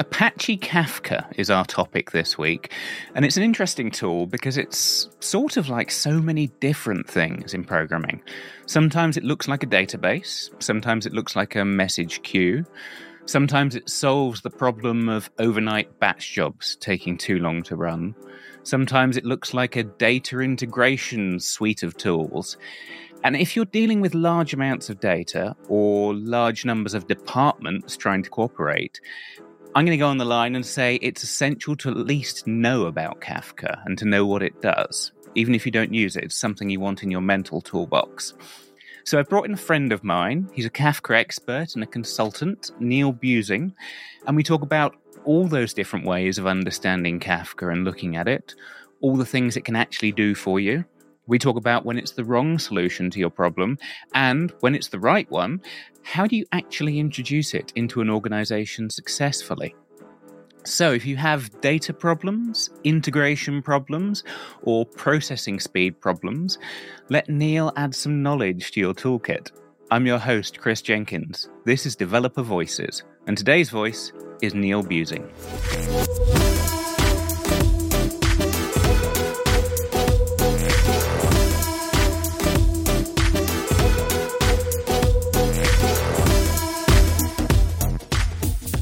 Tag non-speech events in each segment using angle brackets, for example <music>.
Apache Kafka is our topic this week, and it's an interesting tool because it's sort of like so many different things in programming. Sometimes it looks like a database, sometimes it looks like a message queue, sometimes it solves the problem of overnight batch jobs taking too long to run, sometimes it looks like a data integration suite of tools. And if you're dealing with large amounts of data or large numbers of departments trying to cooperate, I'm going to go on the line and say it's essential to at least know about Kafka and to know what it does. Even if you don't use it, it's something you want in your mental toolbox. So I've brought in a friend of mine. He's a Kafka expert and a consultant, Neil Buesing, and we talk about all those different ways of understanding Kafka and looking at it, all the things it can actually do for you, we talk about when it's the wrong solution to your problem and when it's the right one, how do you actually introduce it into an organization successfully? So, if you have data problems, integration problems, or processing speed problems, let Neil add some knowledge to your toolkit. I'm your host, Kris Jenkins. This is Developer Voices, and today's voice is Neil Buesing.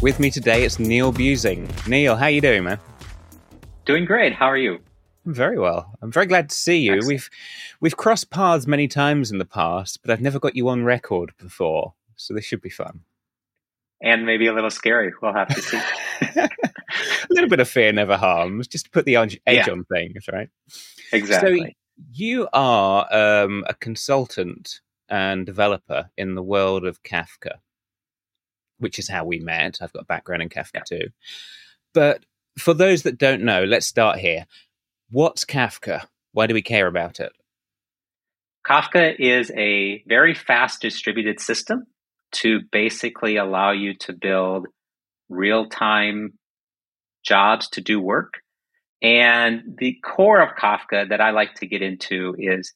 With me today, it's Neil Buesing. Neil, how you doing, man? Doing great. How are you? Very well. I'm very glad to see you. Excellent. We've we've crossed paths many times in the past, but I've never got you on record before, so this should be fun. And maybe a little scary. We'll have to see. <laughs> a little bit of fear never harms. Just to put the edge yeah. on things, right? Exactly. So you are um, a consultant and developer in the world of Kafka which is how we met. I've got a background in Kafka yeah. too. But for those that don't know, let's start here. What's Kafka? Why do we care about it? Kafka is a very fast distributed system to basically allow you to build real time jobs to do work. And the core of Kafka that I like to get into is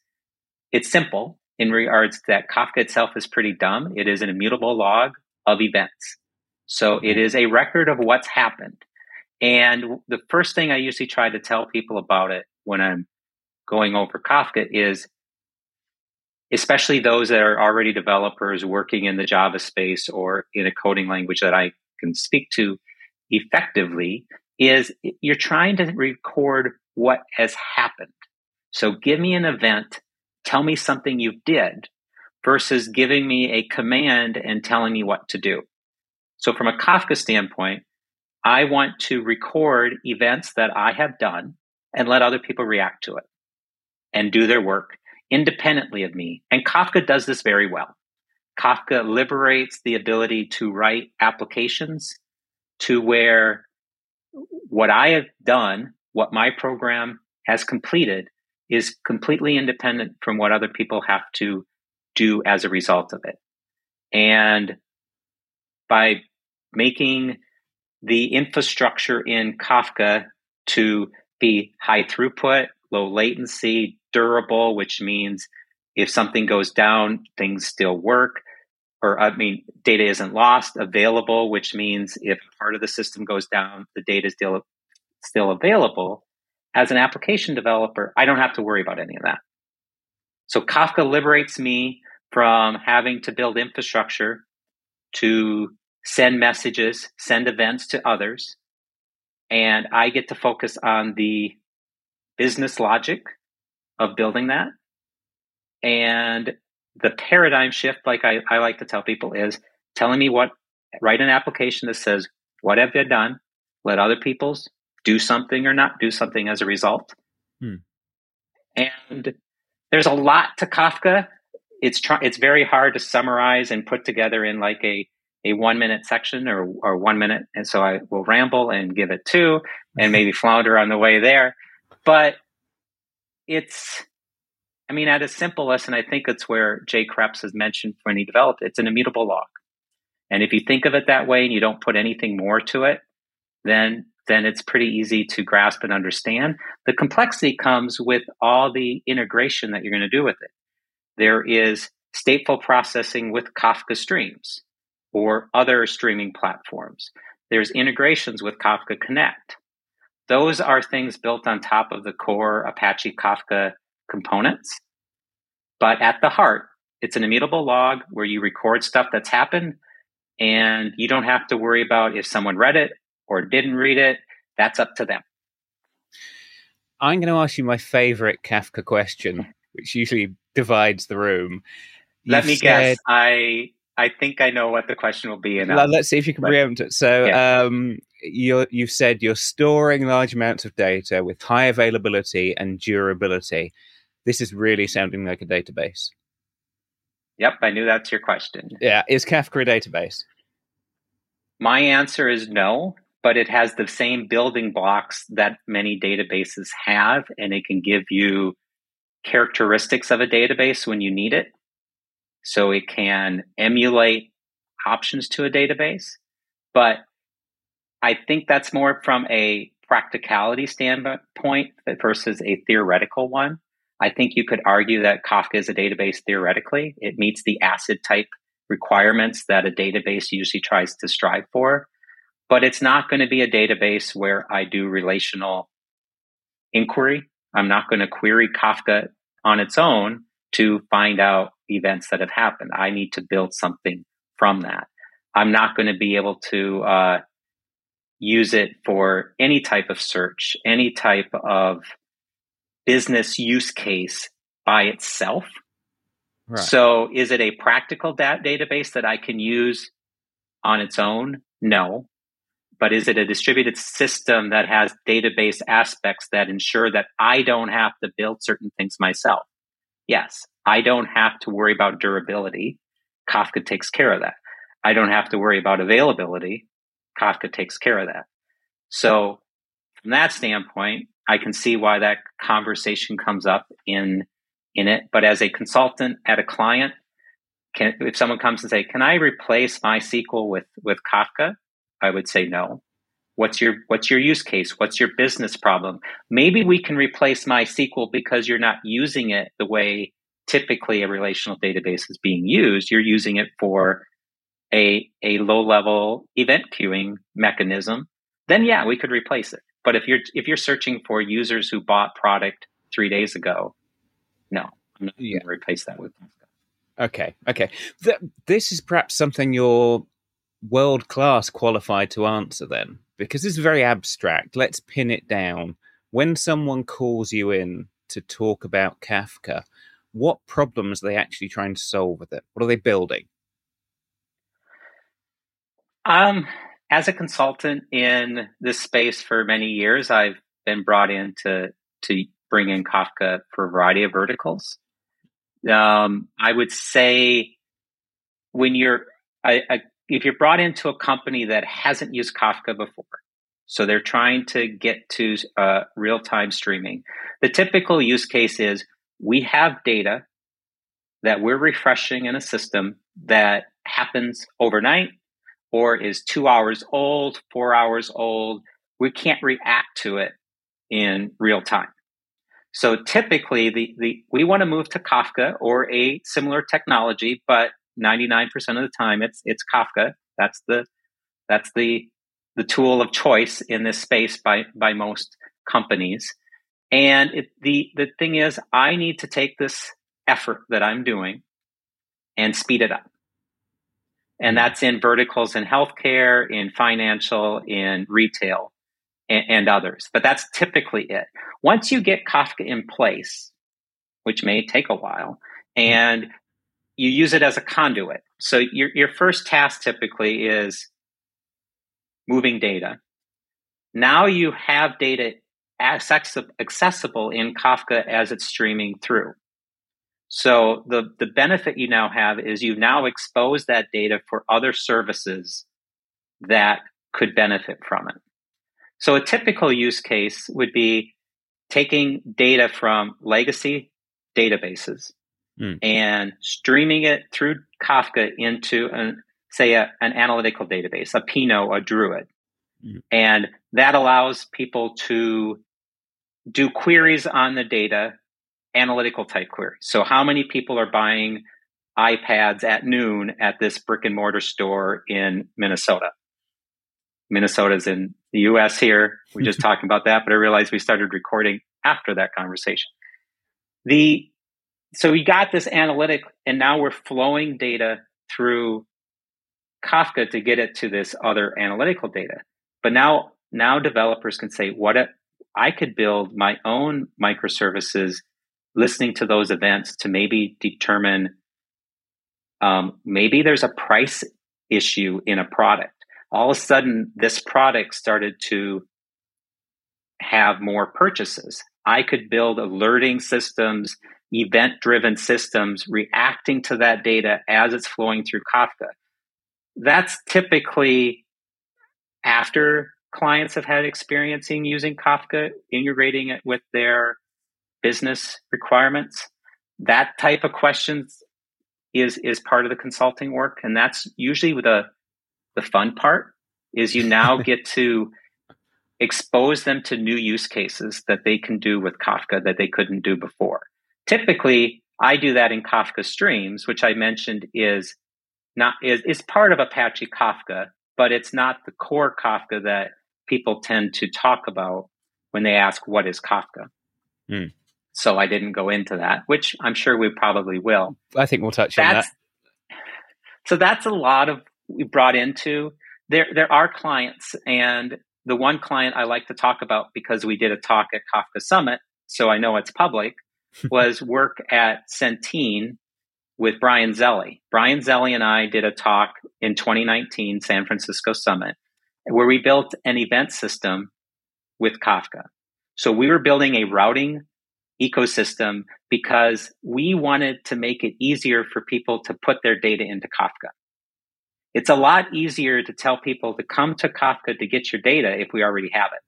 it's simple in regards that Kafka itself is pretty dumb. It is an immutable log of events. So it mm-hmm. is a record of what's happened. And the first thing I usually try to tell people about it when I'm going over Kafka is, especially those that are already developers working in the Java space or in a coding language that I can speak to effectively, is you're trying to record what has happened. So give me an event, tell me something you did, versus giving me a command and telling me what to do. So, from a Kafka standpoint, I want to record events that I have done and let other people react to it and do their work independently of me. And Kafka does this very well. Kafka liberates the ability to write applications to where what I have done, what my program has completed, is completely independent from what other people have to do as a result of it. And by making the infrastructure in Kafka to be high throughput, low latency, durable, which means if something goes down, things still work. Or, I mean, data isn't lost, available, which means if part of the system goes down, the data is still, still available. As an application developer, I don't have to worry about any of that. So Kafka liberates me from having to build infrastructure to send messages, send events to others. And I get to focus on the business logic of building that. And the paradigm shift, like I, I like to tell people, is telling me what, write an application that says, what have you done? Let other people's do something or not do something as a result. Hmm. And there's a lot to Kafka. It's try, it's very hard to summarize and put together in like a a one minute section or or one minute, and so I will ramble and give it two, and <laughs> maybe flounder on the way there. But it's, I mean, at its simplest, and I think it's where Jay Kreps has mentioned when he developed it's an immutable log. And if you think of it that way and you don't put anything more to it, then then it's pretty easy to grasp and understand. The complexity comes with all the integration that you're going to do with it. There is stateful processing with Kafka streams or other streaming platforms. there's integrations with Kafka Connect. Those are things built on top of the core Apache Kafka components. But at the heart, it's an immutable log where you record stuff that's happened and you don't have to worry about if someone read it or didn't read it. That's up to them. I'm going to ask you my favorite Kafka question, which usually divides the room. You've Let me said, guess. I I think I know what the question will be. And let's see if you can preempt it. So, yeah. um, you have said you're storing large amounts of data with high availability and durability. This is really sounding like a database. Yep, I knew that's your question. Yeah, is Kafka a database? My answer is no, but it has the same building blocks that many databases have, and it can give you characteristics of a database when you need it. So it can emulate options to a database, but I think that's more from a practicality standpoint versus a theoretical one. I think you could argue that Kafka is a database theoretically. It meets the ACID type requirements that a database usually tries to strive for, but it's not going to be a database where I do relational inquiry. I'm not going to query Kafka on its own to find out events that have happened. I need to build something from that. I'm not going to be able to uh, use it for any type of search, any type of business use case by itself. Right. So, is it a practical dat- database that I can use on its own? No. But is it a distributed system that has database aspects that ensure that I don't have to build certain things myself? Yes. I don't have to worry about durability. Kafka takes care of that. I don't have to worry about availability. Kafka takes care of that. So, from that standpoint, I can see why that conversation comes up in in it. But as a consultant at a client, can, if someone comes and say, "Can I replace MySQL with with Kafka?" I would say no. What's your what's your use case? What's your business problem? Maybe we can replace MySQL because you're not using it the way typically a relational database is being used. You're using it for a a low level event queuing mechanism. Then yeah, we could replace it. But if you're if you're searching for users who bought product three days ago, no, I'm not yeah. going to replace that with Okay, okay. Th- this is perhaps something you're world class qualified to answer then, because it's very abstract. Let's pin it down. When someone calls you in to talk about Kafka, what problems are they actually trying to solve with it? What are they building? Um, as a consultant in this space for many years, I've been brought in to to bring in Kafka for a variety of verticals. Um, I would say when you're I, I, if you're brought into a company that hasn't used Kafka before, so they're trying to get to uh, real time streaming. The typical use case is we have data that we're refreshing in a system that happens overnight or is two hours old, four hours old. We can't react to it in real time. So typically the, the we want to move to Kafka or a similar technology, but 99% of the time it's it's Kafka. That's the that's the the tool of choice in this space by by most companies. And it, the the thing is I need to take this effort that I'm doing and speed it up and mm-hmm. that's in verticals in healthcare, in financial, in retail, and, and, others. But that's typically it. Once you get Kafka in place, which may take a while, mm-hmm. and you use it as a conduit. So your your first task typically is moving data. Now you have data accessible in Kafka as it's streaming through. So the, the benefit you now have is you've now exposed that data for other services that could benefit from it. So a typical use case would be taking data from legacy databases mm. and streaming it through Kafka into an, say a, an analytical database, a Pinot, a Druid. Mm. And that allows people to do queries on the data analytical type queries. So, how many people are buying iPads at noon at this brick and mortar store in Minnesota? Minnesota's in the US here. We're just <laughs> talking about that, but I realized we started recording after that conversation. The so we got this analytic and now we're flowing data through Kafka to get it to this other analytical data. But now now developers can say what if I could build my own microservices listening to those events to maybe determine um, maybe there's a price issue in a product. All of a sudden, this product started to have more purchases. I could build alerting systems, event driven systems reacting to that data as it's flowing through Kafka. That's typically after clients have had experiencing using Kafka, integrating it with their business requirements. That type of questions is is part of the consulting work, and that's usually the the fun part. Is you now <laughs> get to expose them to new use cases that they can do with Kafka that they couldn't do before. Typically, I do that in Kafka Streams, which I mentioned is not is, is part of Apache Kafka, but it's not the core Kafka that people tend to talk about when they ask what is Kafka. Mm. So I didn't go into that, which I'm sure we probably will. I think we'll touch that's, on that. So that's a lot of we brought into there. There are clients, and the one client I like to talk about because we did a talk at Kafka Summit, so I know it's public, was work at Centene with Brian Zelli. Brian Zelli and I did a talk in 2019 San Francisco Summit where we built an event system with Kafka. So we were building a routing ecosystem because we wanted to make it easier for people to put their data into Kafka. It's a lot easier to tell people to come to Kafka to get your data if we already have it.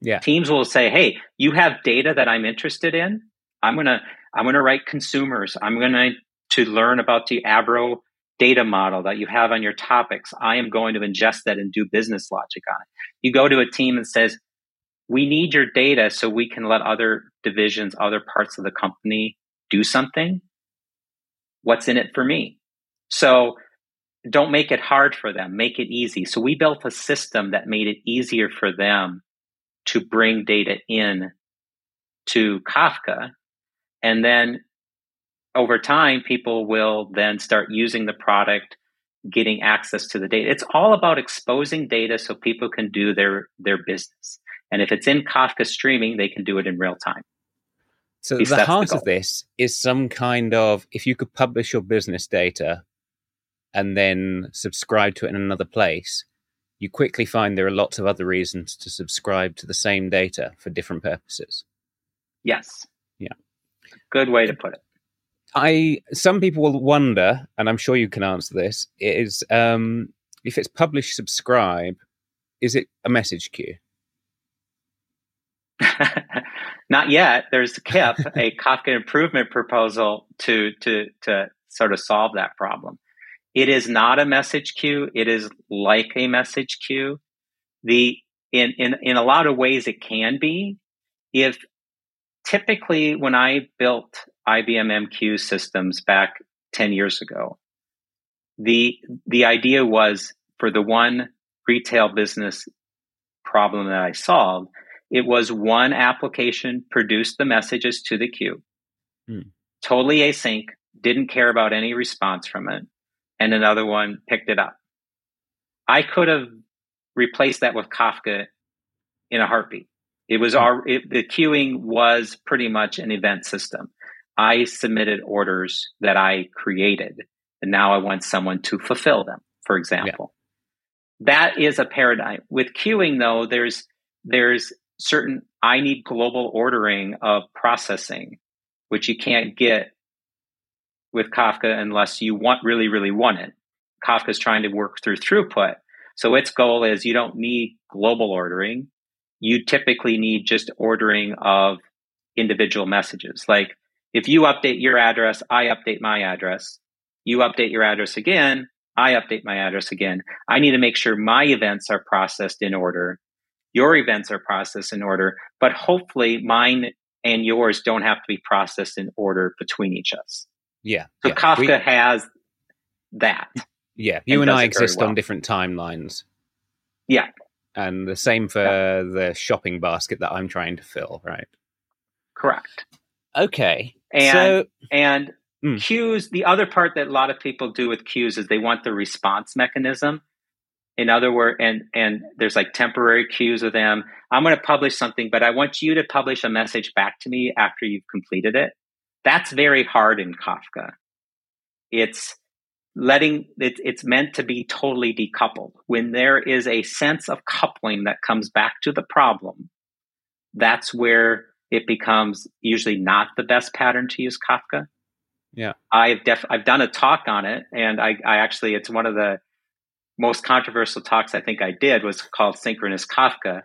Yeah. Teams will say, "Hey, you have data that I'm interested in. I'm to I'm to write consumers. I'm going to learn about the Avro data model that you have on your topics. I am going to ingest that and do business logic on it. You go to a team and says, we need your data so we can let other divisions, other parts of the company do something. What's in it for me? So don't make it hard for them. Make it easy. So we built a system that made it easier for them to bring data in to Kafka. And then over time, people will then start using the product, getting access to the data. It's all about exposing data so people can do their, their business. And if it's in Kafka streaming, they can do it in real time. So the heart the of this is some kind of if you could publish your business data and then subscribe to it in another place, you quickly find there are lots of other reasons to subscribe to the same data for different purposes. Yes. Yeah. Good way to put it. I some people will wonder, and I'm sure you can answer this, is um, if it's publish subscribe, is it a message queue? <laughs> Not yet. There's KIP, <laughs> a Kafka improvement proposal to to to sort of solve that problem. It is not a message queue. It is like a message queue. The in in in a lot of ways it can be. If typically when I built IBM MQ systems back 10 years ago. The, the idea was for the one retail business problem that I solved, it was one application produced the messages to the queue, hmm. totally async, didn't care about any response from it, and another one picked it up. I could have replaced that with Kafka in a heartbeat. It was our it, the queuing was pretty much an event system. I submitted orders that I created, and now I want someone to fulfill them, for example. Yeah. That is a paradigm. With queuing, though, there's there's certain I need global ordering of processing, which you can't get with Kafka unless you want really, really want it. Kafka is trying to work through throughput. So its goal is you don't need global ordering. You typically need just ordering of individual messages. Like if you update your address, I update my address. You update your address again, I update my address again. I need to make sure my events are processed in order. Your events are processed in order, but hopefully mine and yours don't have to be processed in order between each of us. Yeah. So yeah. Kafka we, has that. Yeah. You and, and I exist well. on different timelines. Yeah. And the same for yeah. the shopping basket that I'm trying to fill, right? Correct. Okay. And so, and mm. queues, the other part that a lot of people do with queues is they want the response mechanism. In other words, and and there's like temporary queues of them. I'm going to publish something, but I want you to publish a message back to me after you've completed it. That's very hard in Kafka. It's letting it, it's meant to be totally decoupled. When there is a sense of coupling that comes back to the problem, that's where it becomes usually not the best pattern to use Kafka. Yeah, I've def I've done a talk on it, and I, I actually it's one of the most controversial talks I think I did was called synchronous Kafka,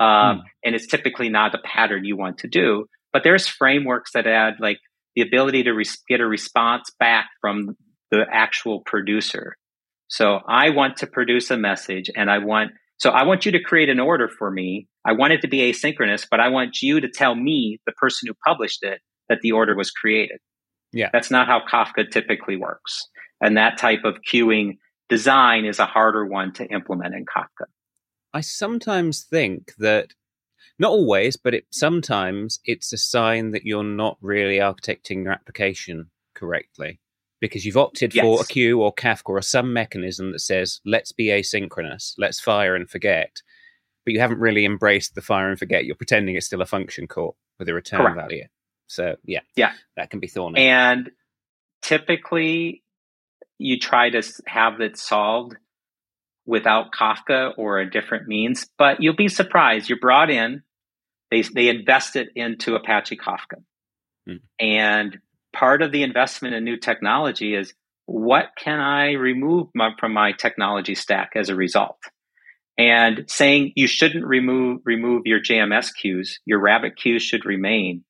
um, hmm. and it's typically not the pattern you want to do. But there's frameworks that add like the ability to get a response back from the actual producer. So I want to produce a message, and I want so I want you to create an order for me. I want it to be asynchronous, but I want you to tell me, the person who published it, that the order was created. Yeah. That's not how Kafka typically works. And that type of queuing design is a harder one to implement in Kafka. I sometimes think that not always, but it sometimes it's a sign that you're not really architecting your application correctly because you've opted yes. for a queue or Kafka or some mechanism that says let's be asynchronous, let's fire and forget, but you haven't really embraced the fire and forget. You're pretending it's still a function call with a return Correct. value. So yeah, yeah, that can be thorny. And typically, you try to have it solved without Kafka or a different means, but you'll be surprised. You're brought in, they, they invest it into Apache Kafka. Hmm. And part of the investment in new technology is what can I remove my, from my technology stack as a result? And saying you shouldn't remove remove your JMS queues, your Rabbit queues should remain,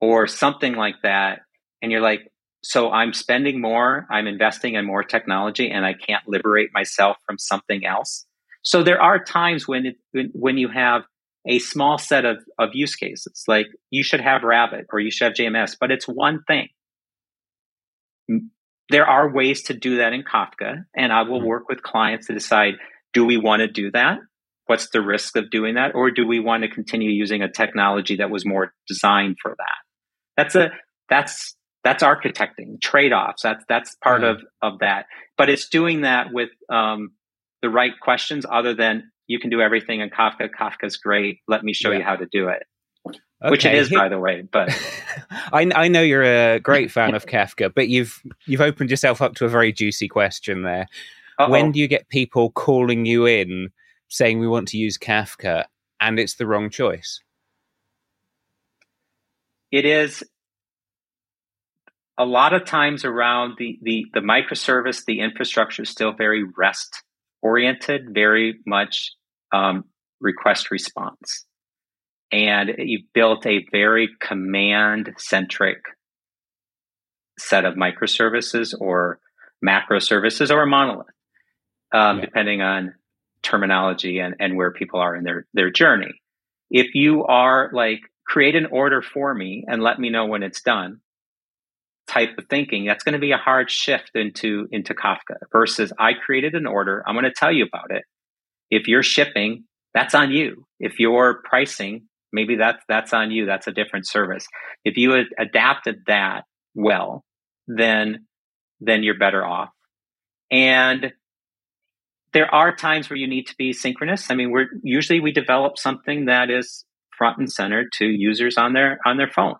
or something like that. And you're like, so I'm spending more, I'm investing in more technology, and I can't liberate myself from something else. So there are times when it, when you have a small set of, of use cases, like you should have Rabbit or you should have JMS, but it's one thing. There are ways to do that in Kafka, and I will mm-hmm. work with clients to decide do we want to do that? What's the risk of doing that? Or do we want to continue using a technology that was more designed for that? That's a that's that's architecting trade-offs that's that's part mm-hmm. of of that but it's doing that with um, the right questions other than you can do everything in kafka kafka's great let me show yeah. you how to do it okay. which it is by the way but <laughs> I, I know you're a great fan of <laughs> kafka but you've you've opened yourself up to a very juicy question there Uh-oh. when do you get people calling you in saying we want to use kafka and it's the wrong choice it is a lot of times around the, the, the microservice, the infrastructure is still very REST oriented, very much um, request response. And you've built a very command centric set of microservices or macro services or a monolith, um, yeah. depending on terminology and, and where people are in their, their journey. If you are like, create an order for me and let me know when it's done, type of thinking, that's going to be a hard shift into, into Kafka versus I created an order. I'm going to tell you about it. If you're shipping, that's on you. If you're pricing, maybe that's, that's on you. That's a different service. If you adapted that well, then, then you're better off. And there are times where you need to be synchronous. I mean, we're usually we develop something that is front and center to users on their on their phone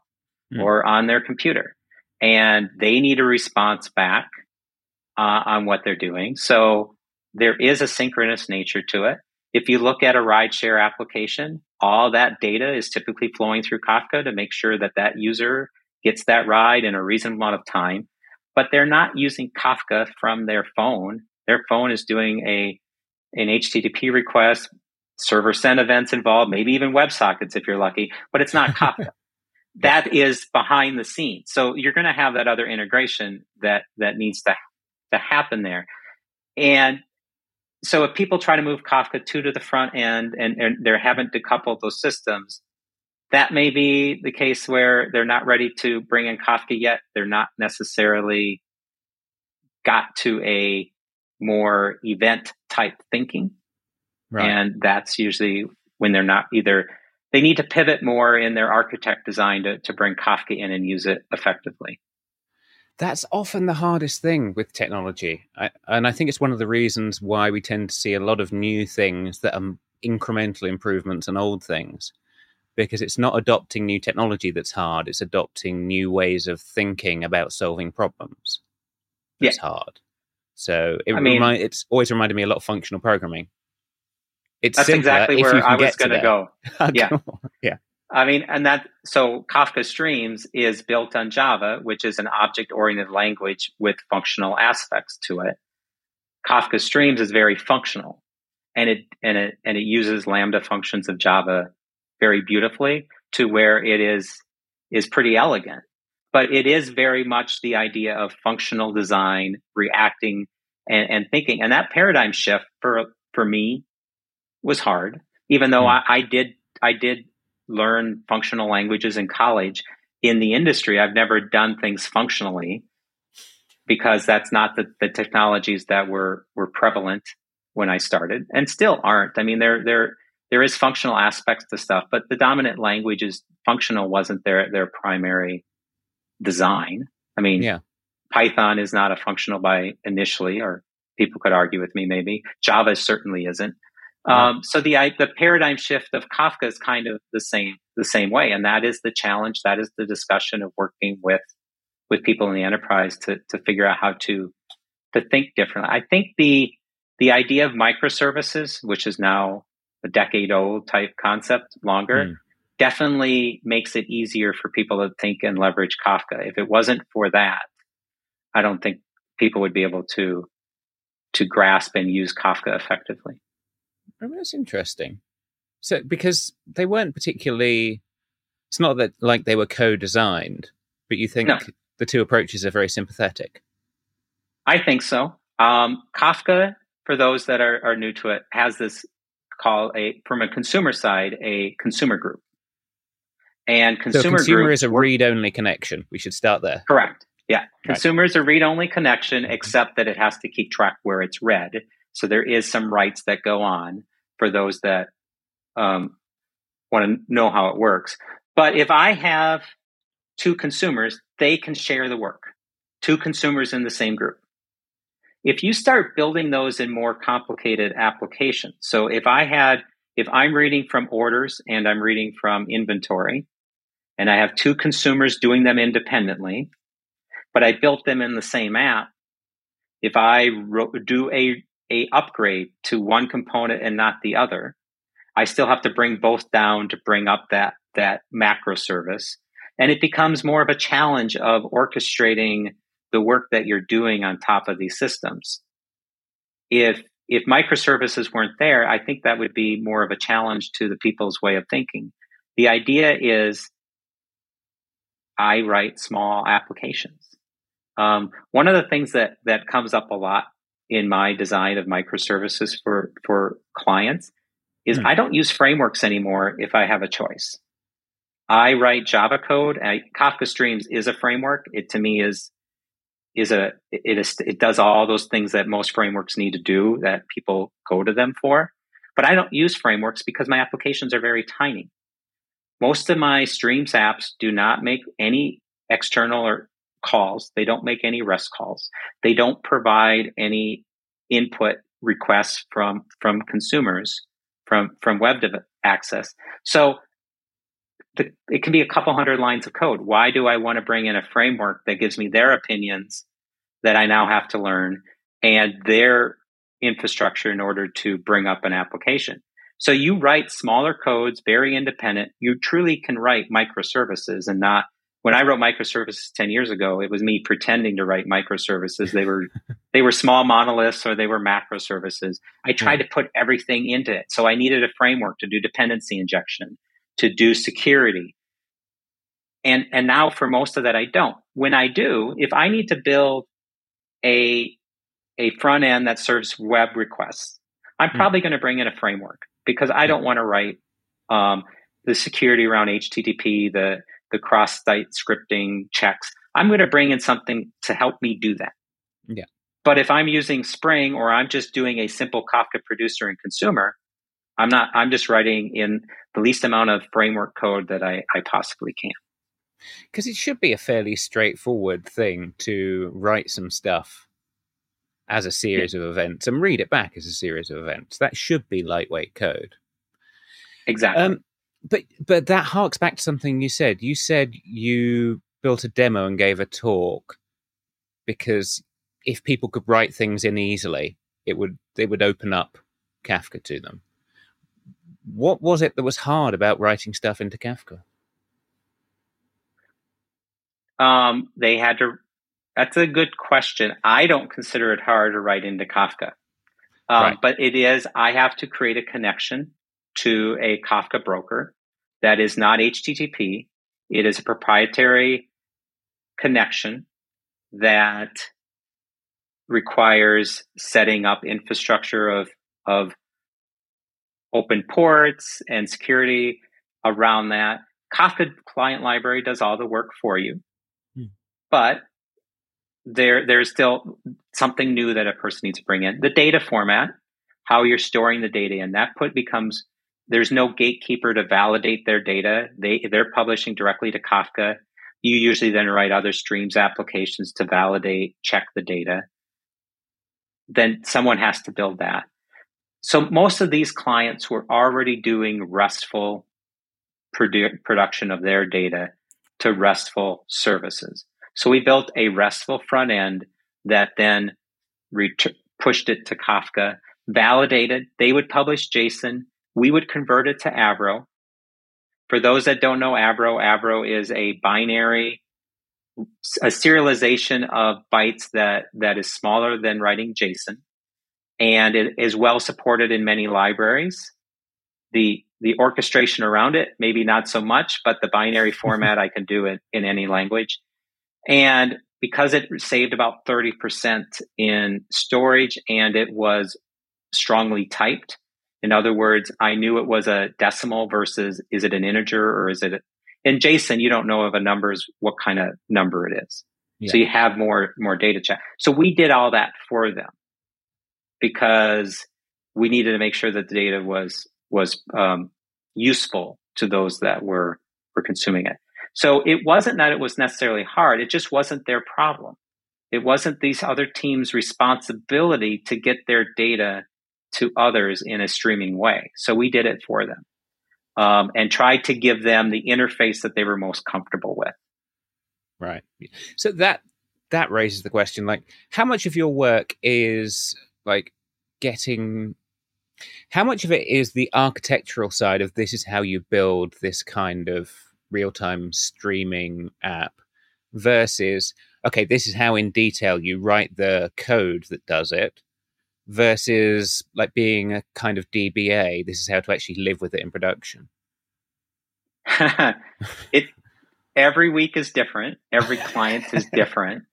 mm. or on their computer and they need a response back uh, on what they're doing. So there is a synchronous nature to it. If you look at a rideshare application, all that data is typically flowing through Kafka to make sure that that user gets that ride in a reasonable amount of time. But they're not using Kafka from their phone. Their phone is doing a an HTTP request, server send events involved, maybe even WebSockets if you're lucky, but it's not Kafka <laughs> that is behind the scenes. So you're going to have that other integration that that needs to to happen there. And so if people try to move Kafka 2 to the front end and, and they haven't decoupled those systems, that may be the case where they're not ready to bring in Kafka yet. They're not necessarily got to a more event type thinking. Right. And that's usually when they're not either they need to pivot more in their architect design to, to bring Kafka in and use it effectively. That's often the hardest thing with technology. I, and I think it's one of the reasons why we tend to see a lot of new things that are incremental improvements on old things. Because it's not adopting new technology that's hard, it's adopting new ways of thinking about solving problems that's yeah. hard. So it I mean, remind, it's always reminded me a lot of functional programming it's that's exactly where I was going to go. <laughs> yeah, yeah. I mean, and that so Kafka Streams is built on Java, which is an object-oriented language with functional aspects to it. Kafka Streams is very functional, and it and it and it uses Lambda functions of Java very beautifully to where it is is pretty elegant. But it is very much the idea of functional design, reacting, and, and thinking, and that paradigm shift for for me was hard, even though mm. I, I did I did learn functional languages in college. In the industry, I've never done things functionally because that's not the, the technologies that were were prevalent when I started and still aren't. I mean, there there there is functional aspects to stuff, but the dominant language is functional wasn't their their primary design. I mean, yeah. Python is not a functional by initially, or people could argue with me maybe. Java certainly isn't. Um, so the the paradigm shift of Kafka is kind of the same the same way, and that is the challenge. That is the discussion of working with with people in the enterprise to to figure out how to to think differently. I think the the idea of microservices, which is now a decade old type concept, longer, mm. definitely makes it easier for people to think and leverage Kafka. If it wasn't for that, I don't think people would be able to to grasp and use Kafka effectively. Oh, that's interesting. So, because they weren't particularly, it's not that like they were co-designed, but you think no. the two approaches are very sympathetic. I think so. Um, Kafka, for those that are, are new to it, has this call a from a consumer side a consumer group, and consumer, so consumer is a read-only connection. We should start there. Correct. Yeah, consumer is a read-only connection, mm-hmm. except that it has to keep track where it's read. So there is some writes that go on for those that um, want to know how it works. But if I have two consumers, they can share the work. Two consumers in the same group. If you start building those in more complicated applications, so if I had, if I'm reading from orders and I'm reading from inventory, and I have two consumers doing them independently, but I built them in the same app, if I do a a upgrade to one component and not the other, I still have to bring both down to bring up that that macro service. And it becomes more of a challenge of orchestrating the work that you're doing on top of these systems. If if microservices weren't there, I think that would be more of a challenge to the people's way of thinking. The idea is I write small applications. Um, one of the things that that comes up a lot in my design of microservices for for clients is mm. I don't use frameworks anymore if I have a choice. I write Java code. I, Kafka Streams is a framework. It to me is is a it is it does all those things that most frameworks need to do that people go to them for. But I don't use frameworks because my applications are very tiny. Most of my Streams apps do not make any external or calls. They don't make any REST calls. They don't provide any input requests from from consumers from from web access. So the, it can be a couple hundred lines of code. Why do I want to bring in a framework that gives me their opinions that I now have to learn and their infrastructure in order to bring up an application? So you write smaller codes, very independent. You truly can write microservices and not when I wrote microservices 10 years ago, it was me pretending to write microservices. They were <laughs> they were small monoliths or they were macro services. I tried to put everything into it. So I needed a framework to do dependency injection, to do security. And and now for most of that I don't. When I do, if I need to build a a front end that serves web requests, I'm hmm. probably going to bring in a framework because I don't want to write um, the security around HTTP, the the cross site scripting checks. I'm going to bring in something to help me do that. Yeah. But if I'm using Spring or I'm just doing a simple Kafka producer and consumer, I'm not. I'm just writing in the least amount of framework code that I, I possibly can. Because it should be a fairly straightforward thing to write some stuff as a series yeah. of events and read it back as a series of events. That should be lightweight code. Exactly. Um, but but that harks back to something you said. You said you built a demo and gave a talk because if people could write things in easily, it would they would open up Kafka to them. What was it that was hard about writing stuff into Kafka? Um, they had to. That's a good question. I don't consider it hard to write into Kafka, um, right. but it is. I have to create a connection to a Kafka broker that is not HTTP. It is a proprietary connection that requires setting up infrastructure of, of open ports and security around that. Kafka client library does all the work for you, hmm. but there there's still something new that a person needs to bring in. The data format, how you're storing the data in that put becomes there's no gatekeeper to validate their data. They they're publishing directly to Kafka. You usually then write other streams applications to validate, check the data. Then someone has to build that. So most of these clients were already doing RESTful produ- production of their data to RESTful services. So we built a RESTful front end that then ret- pushed it to Kafka, validated. They would publish JSON we would convert it to Avro. For those that don't know Avro, Avro is a binary, a serialization of bytes that, that is smaller than writing JSON. And it is well supported in many libraries. The, the orchestration around it, maybe not so much, but the binary <laughs> format, I can do it in any language. And because it saved about 30% in storage and it was strongly typed, in other words, I knew it was a decimal versus is it an integer or is it a, in JSON, you don't know if a number is what kind of number it is. Yeah. So you have more more data check. So we did all that for them because we needed to make sure that the data was was um, useful to those that were were consuming it. So it wasn't that it was necessarily hard; it just wasn't their problem. It wasn't these other teams' responsibility to get their data to others in a streaming way. So we did it for them um, and tried to give them the interface that they were most comfortable with. Right. So that that raises the question like how much of your work is like getting how much of it is the architectural side of this is how you build this kind of real-time streaming app versus okay this is how in detail you write the code that does it versus like being a kind of DBA. This is how to actually live with it in production. <laughs> it every week is different. Every client is <laughs> different.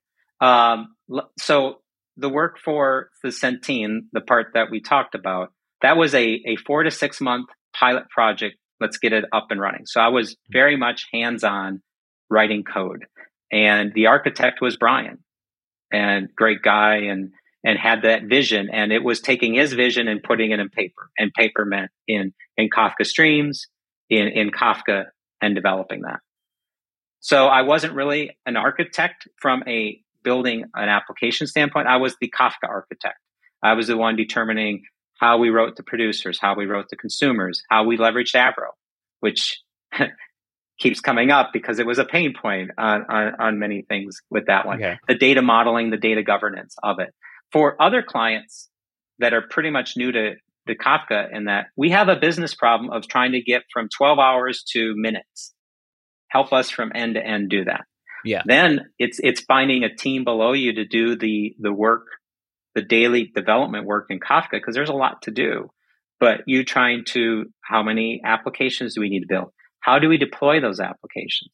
Um, so the work for the Centene, the part that we talked about, that was a, a four to six month pilot project. Let's get it up and running. So I was very much hands on writing code. And the architect was Brian and great guy. And and had that vision. And it was taking his vision and putting it in paper. And paper meant in, in Kafka streams, in, in Kafka, and developing that. So I wasn't really an architect from a building an application standpoint. I was the Kafka architect. I was the one determining how we wrote the producers, how we wrote the consumers, how we leveraged Avro, which <laughs> keeps coming up because it was a pain point on, on, on many things with that one. Okay. The data modeling, the data governance of it. For other clients that are pretty much new to, to Kafka, in that we have a business problem of trying to get from 12 hours to minutes. Help us from end to end do that. Yeah. Then it's it's finding a team below you to do the the work, the daily development work in Kafka because there's a lot to do. But you trying to how many applications do we need to build? How do we deploy those applications?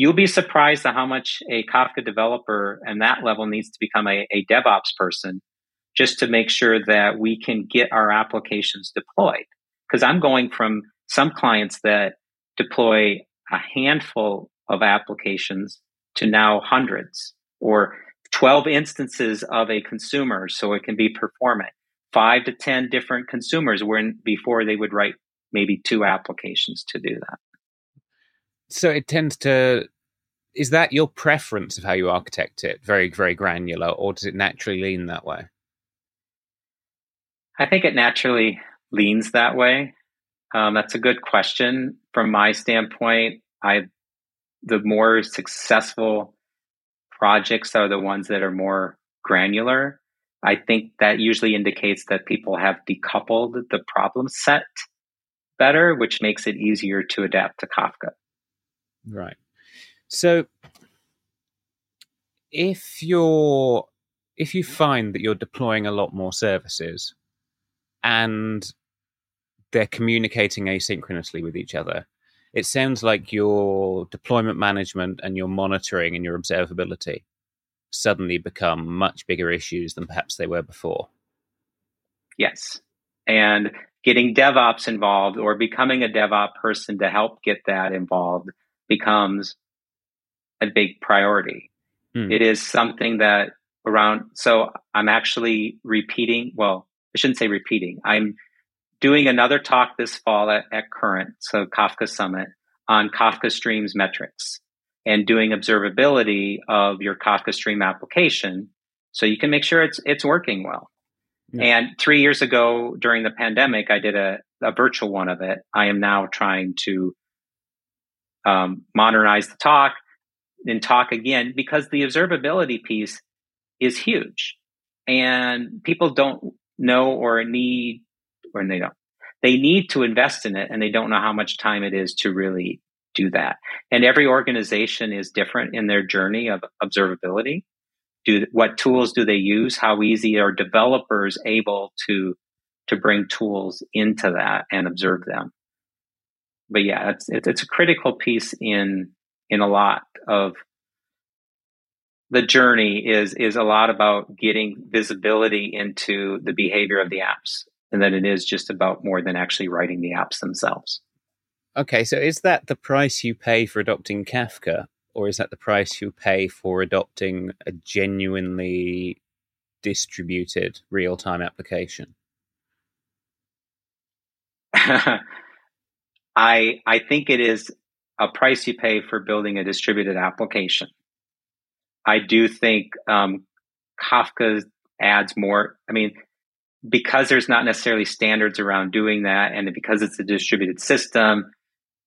You'll be surprised at how much a Kafka developer and that level needs to become a, a DevOps person just to make sure that we can get our applications deployed. Because I'm going from some clients that deploy a handful of applications to now hundreds or 12 instances of a consumer so it can be performant, five to 10 different consumers when before they would write maybe two applications to do that. So it tends to, is that your preference of how you architect it? Very, very granular, or does it naturally lean that way? I think it naturally leans that way. Um, that's a good question. From my standpoint, I the more successful projects are the ones that are more granular. I think that usually indicates that people have decoupled the problem set better, which makes it easier to adapt to Kafka. Right. So if you're if you find that you're deploying a lot more services and they're communicating asynchronously with each other, it sounds like your deployment management and your monitoring and your observability suddenly become much bigger issues than perhaps they were before. Yes. And getting DevOps involved or becoming a DevOps person to help get that involved becomes a big priority. Mm. It is something that around, so I'm actually repeating, well, I shouldn't say repeating. I'm doing another talk this fall at, at Current, so Kafka Summit, on Kafka Streams metrics and doing observability of your Kafka Stream application so you can make sure it's it's working well. Yeah. And three years ago during the pandemic, I did a, a virtual one of it. I am now trying to um, modernize the talk and talk again because the observability piece is huge. And people don't know or need or they don't they need to invest in it and they don't know how much time it is to really do that. And every organization is different in their journey of observability. Do what tools do they use? How easy are developers able to to bring tools into that and observe them but yeah it's it's a critical piece in in a lot of the journey is is a lot about getting visibility into the behavior of the apps and that it is just about more than actually writing the apps themselves. Okay so is that the price you pay for adopting kafka or is that the price you pay for adopting a genuinely distributed real-time application <laughs> i i think it is a price you pay for building a distributed application I do think um, Kafka adds more. I mean, because there's not necessarily standards around doing that, and because it's a distributed system,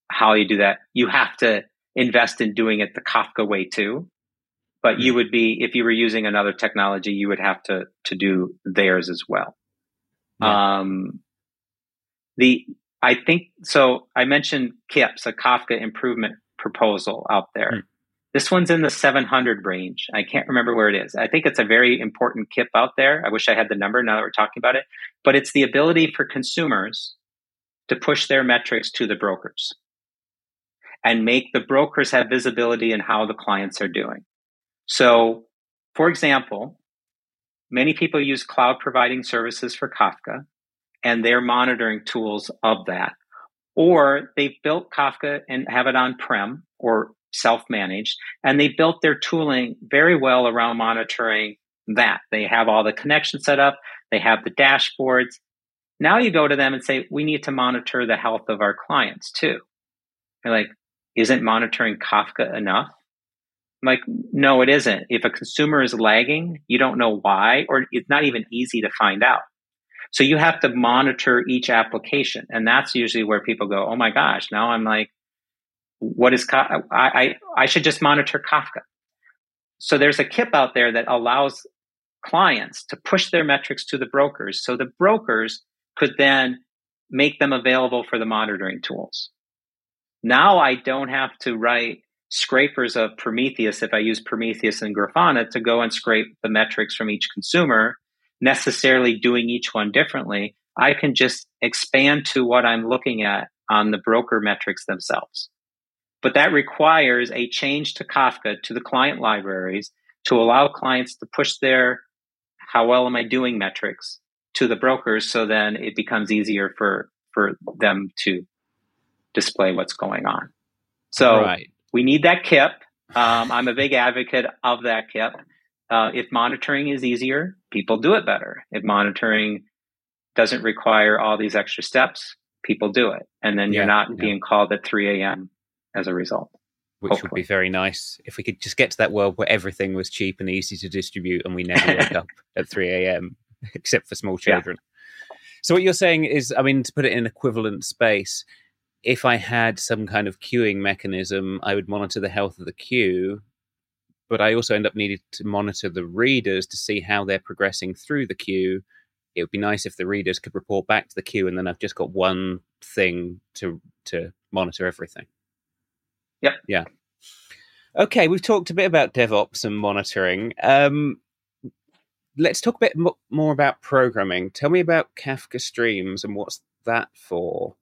how you do that, you have to invest in doing it the Kafka way too. But you mm-hmm. would be if you were using another technology, you would have to to do theirs as well. Yeah. Um, the I think so. I mentioned KIPS, a Kafka improvement proposal out there. Mm. This one's in the 700 range. I can't remember where it is. I think it's a very important KIP out there. I wish I had the number now that we're talking about it. But it's the ability for consumers to push their metrics to the brokers and make the brokers have visibility in how the clients are doing. So, for example, many people use cloud providing services for Kafka and they're monitoring tools of that. Or they've built Kafka and have it on prem or self managed, and they built their tooling very well around monitoring that. They have all the connections set up, they have the dashboards. Now you go to them and say, we need to monitor the health of our clients too. They're like, isn't monitoring Kafka enough? I'm like, no, it isn't. If a consumer is lagging, you don't know why, or it's not even easy to find out. So you have to monitor each application. And that's usually where people go, oh my gosh, now I'm like, what is I, I I should just monitor Kafka. So there's a KIP out there that allows clients to push their metrics to the brokers, so the brokers could then make them available for the monitoring tools. Now I don't have to write scrapers of Prometheus if I use Prometheus and Grafana to go and scrape the metrics from each consumer, necessarily doing each one differently. I can just expand to what I'm looking at on the broker metrics themselves. But that requires a change to Kafka to the client libraries to allow clients to push their how well am I doing metrics to the brokers so then it becomes easier for for them to display what's going on. So right. we need that KIP. Um, I'm a big advocate of that KIP. Uh, if monitoring is easier, people do it better. If monitoring doesn't require all these extra steps, people do it. And then you're not yeah. being called at 3 a.m. as a result. Which Hopefully. would be very nice if we could just get to that world where everything was cheap and easy to distribute and we never wake <laughs> up at 3 a.m., <laughs> except for small Yeah. children. So, what you're saying is, I mean, to put it in equivalent space, if I had some kind of queuing mechanism, I would monitor the health of the queue, but I also end up needing to monitor the readers to see how they're progressing through the queue. It would be nice if the readers could report back to the queue, and then I've just got one thing to to monitor everything. Yep. Yeah. Okay, we've talked a bit about DevOps and monitoring. Um, let's talk a bit mo- more about programming. Tell me about Kafka Streams and what's that for,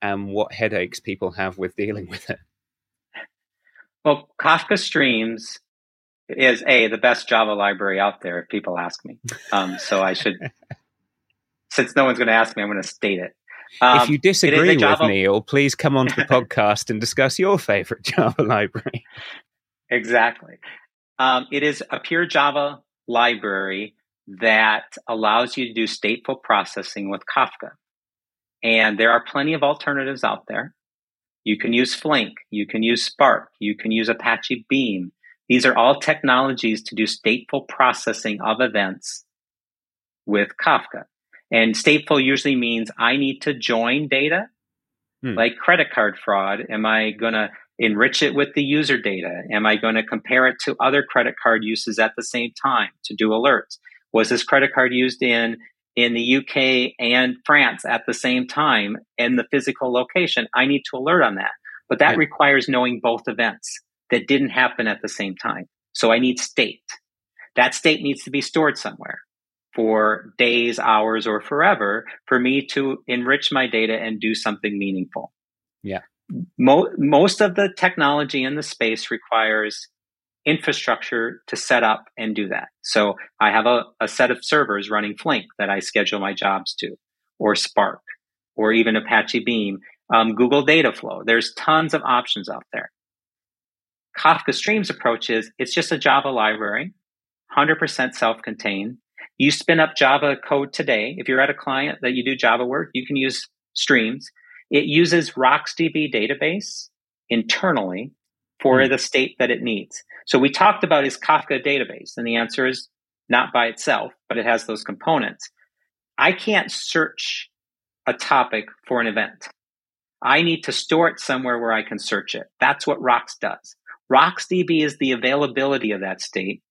and what headaches people have with dealing with it. Well, Kafka Streams is a the best Java library out there. If people ask me, um, so I should, <laughs> since no one's going to ask me, I'm going to state it. Um, if you disagree with Java- Neil, please come onto the <laughs> podcast and discuss your favorite <laughs> Java library. Exactly. Um, it is a pure Java library that allows you to do stateful processing with Kafka. And there are plenty of alternatives out there. You can use Flink, you can use Spark, you can use Apache Beam. These are all technologies to do stateful processing of events with Kafka. And stateful usually means I need to join data, Hmm. like credit card fraud. Am I going to enrich it with the user data? Am I going to compare it to other credit card uses at the same time to do alerts? Was this credit card used in in the UK and France at the same time in the physical location? I need to alert on that. But that Right. requires knowing both events that didn't happen at the same time. So I need state. That state needs to be stored somewhere for days, hours, or forever for me to enrich my data and do something meaningful. Yeah. Mo- most of the technology in the space requires infrastructure to set up and do that. So I have a, a set of servers running Flink that I schedule my jobs to, or Spark, or even Apache Beam, um, Google Dataflow. There's tons of options out there. Kafka Streams approach is it's just a Java library, 100% self-contained. You spin up Java code today. If you're at a client that you do Java work, you can use Streams. It uses RocksDB database internally for Hmm. the state that it needs. So we talked about is Kafka database, and the answer is not by itself, but it has those components. I can't search a topic for an event. I need to store it somewhere where I can search it. That's what Rocks does. RocksDB is the availability of that state.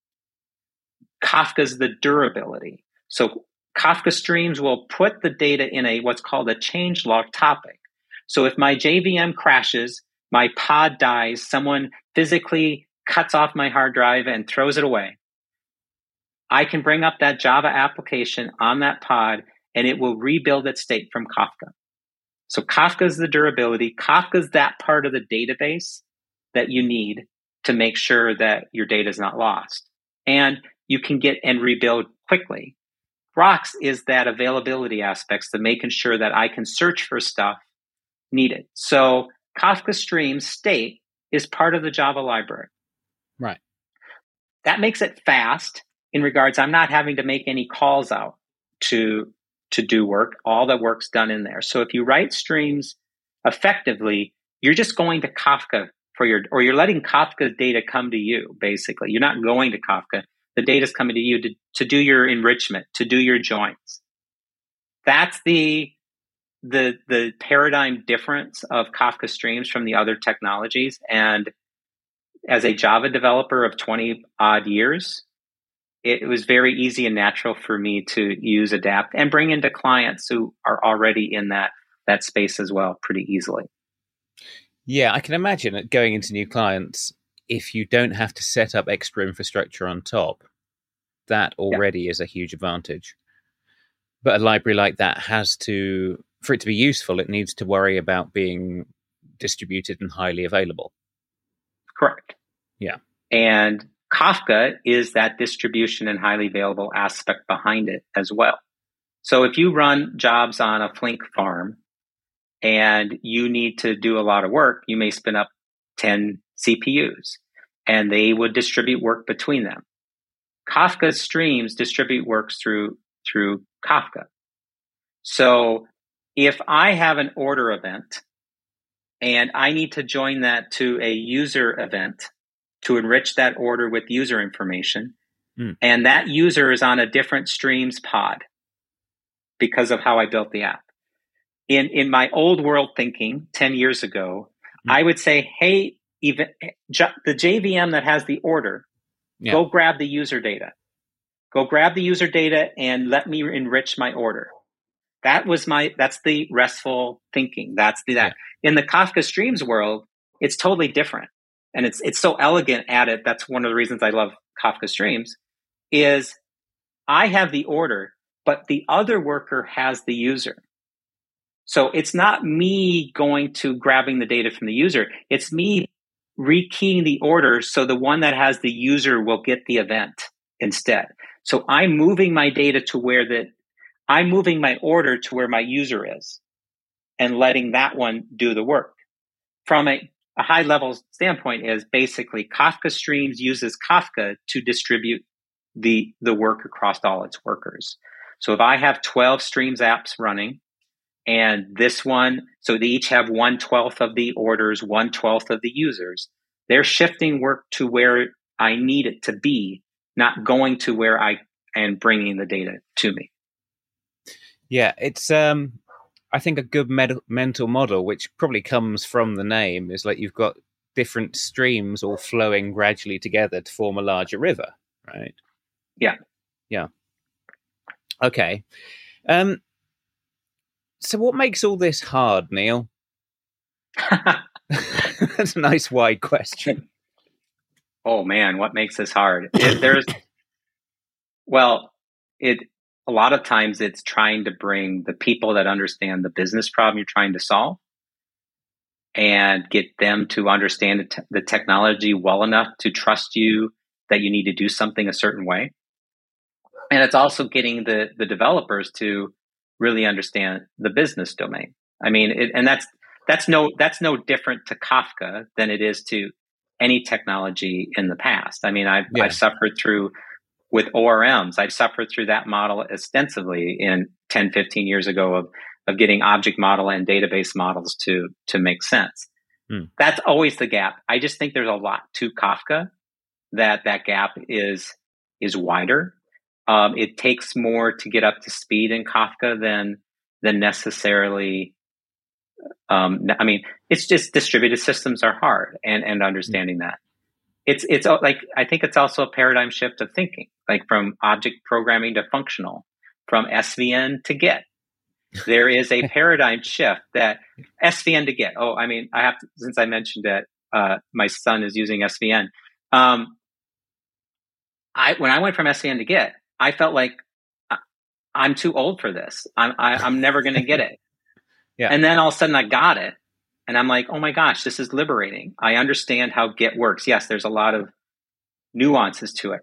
Kafka is the durability. So Kafka streams will put the data in a what's called a change log topic. So if my JVM crashes, my pod dies, someone physically cuts off my hard drive and throws it away, I can bring up that Java application on that pod and it will rebuild its state from Kafka. So Kafka is the durability. Kafka is that part of the database that you need to make sure that your data is not lost. And you can get and rebuild quickly. Rocks is that availability aspects to making sure that I can search for stuff needed. So Kafka Stream state is part of the Java library. Right. That makes it fast in regards I'm not having to make any calls out to to do work. All the work's done in there. So if you write streams effectively, you're just going to Kafka for your or you're letting Kafka's data come to you, basically. You're not going to Kafka. The data's coming to you to, to do your enrichment, to do your joins. That's the the the paradigm difference of Kafka streams from the other technologies. And as a Java developer of 20 odd years, it was very easy and natural for me to use adapt and bring into clients who are already in that that space as well pretty easily. Yeah, I can imagine it going into new clients if you don't have to set up extra infrastructure on top. That already is a huge advantage. But a library like that has to, for it to be useful, it needs to worry about being distributed and highly available. Correct. Yeah. And Kafka is that distribution and highly available aspect behind it as well. So if you run jobs on a Flink farm and you need to do a lot of work, you may spin up 10 CPUs and they would distribute work between them. Kafka streams distribute works through through Kafka. So if I have an order event and I need to join that to a user event to enrich that order with user information, mm. and that user is on a different streams pod because of how I built the app. In in my old world thinking 10 years ago, mm. I would say, hey, even the JVM that has the order, yeah. go grab the user data. Go grab the user data and let me enrich my order. That was my that's the restful thinking. That's the that. Yeah. In the Kafka Streams world, it's totally different. And it's it's so elegant at it. That's one of the reasons I love Kafka Streams is I have the order, but the other worker has the user. So it's not me going to grabbing the data from the user. It's me rekeying the order so the one that has the user will get the event instead. So I'm moving my data to where that I'm moving my order to where my user is and letting that one do the work. From a, a high level standpoint is basically Kafka Streams uses Kafka to distribute the, the work across all its workers. So if I have 12 Streams apps running and this one, so they each have one twelfth of the orders, one twelfth of the users, they're shifting work to where I need it to be, not going to where I am bringing the data to me. Yeah, it's um, I think a good med- mental model, which probably comes from the name, is like you've got different streams all flowing gradually together to form a larger river, right? Yeah, yeah. Okay. Um. So, what makes all this hard, Neil? <laughs> That's a nice wide question. Oh man, what makes this hard? It, there's <laughs> well, it a lot of times it's trying to bring the people that understand the business problem you're trying to solve and get them to understand the, te- the technology well enough to trust you that you need to do something a certain way. And it's also getting the the developers to really understand the business domain. I mean, it, and that's that's no that's no different to Kafka than it is to any technology in the past. I mean, I've, yeah. I've suffered through with ORMs. I've suffered through that model extensively in 10, 15 years ago of, of getting object model and database models to, to make sense. Hmm. That's always the gap. I just think there's a lot to Kafka that that gap is, is wider. Um, it takes more to get up to speed in Kafka than, than necessarily um, I mean, it's just distributed systems are hard and, and understanding that it's it's like I think it's also a paradigm shift of thinking, like from object programming to functional, from SVN to Git. <laughs> There is a paradigm shift that <laughs> SVN to Git. Oh, I mean, I have to, since I mentioned that uh, my son is using SVN. Um, I when I went from SVN to Git, I felt like I'm too old for this. I'm I, am i am never going to get it. <laughs> yeah. And then all of a sudden I got it, and I'm like, oh my gosh, this is liberating. I understand how Git works. Yes, there's a lot of nuances to it.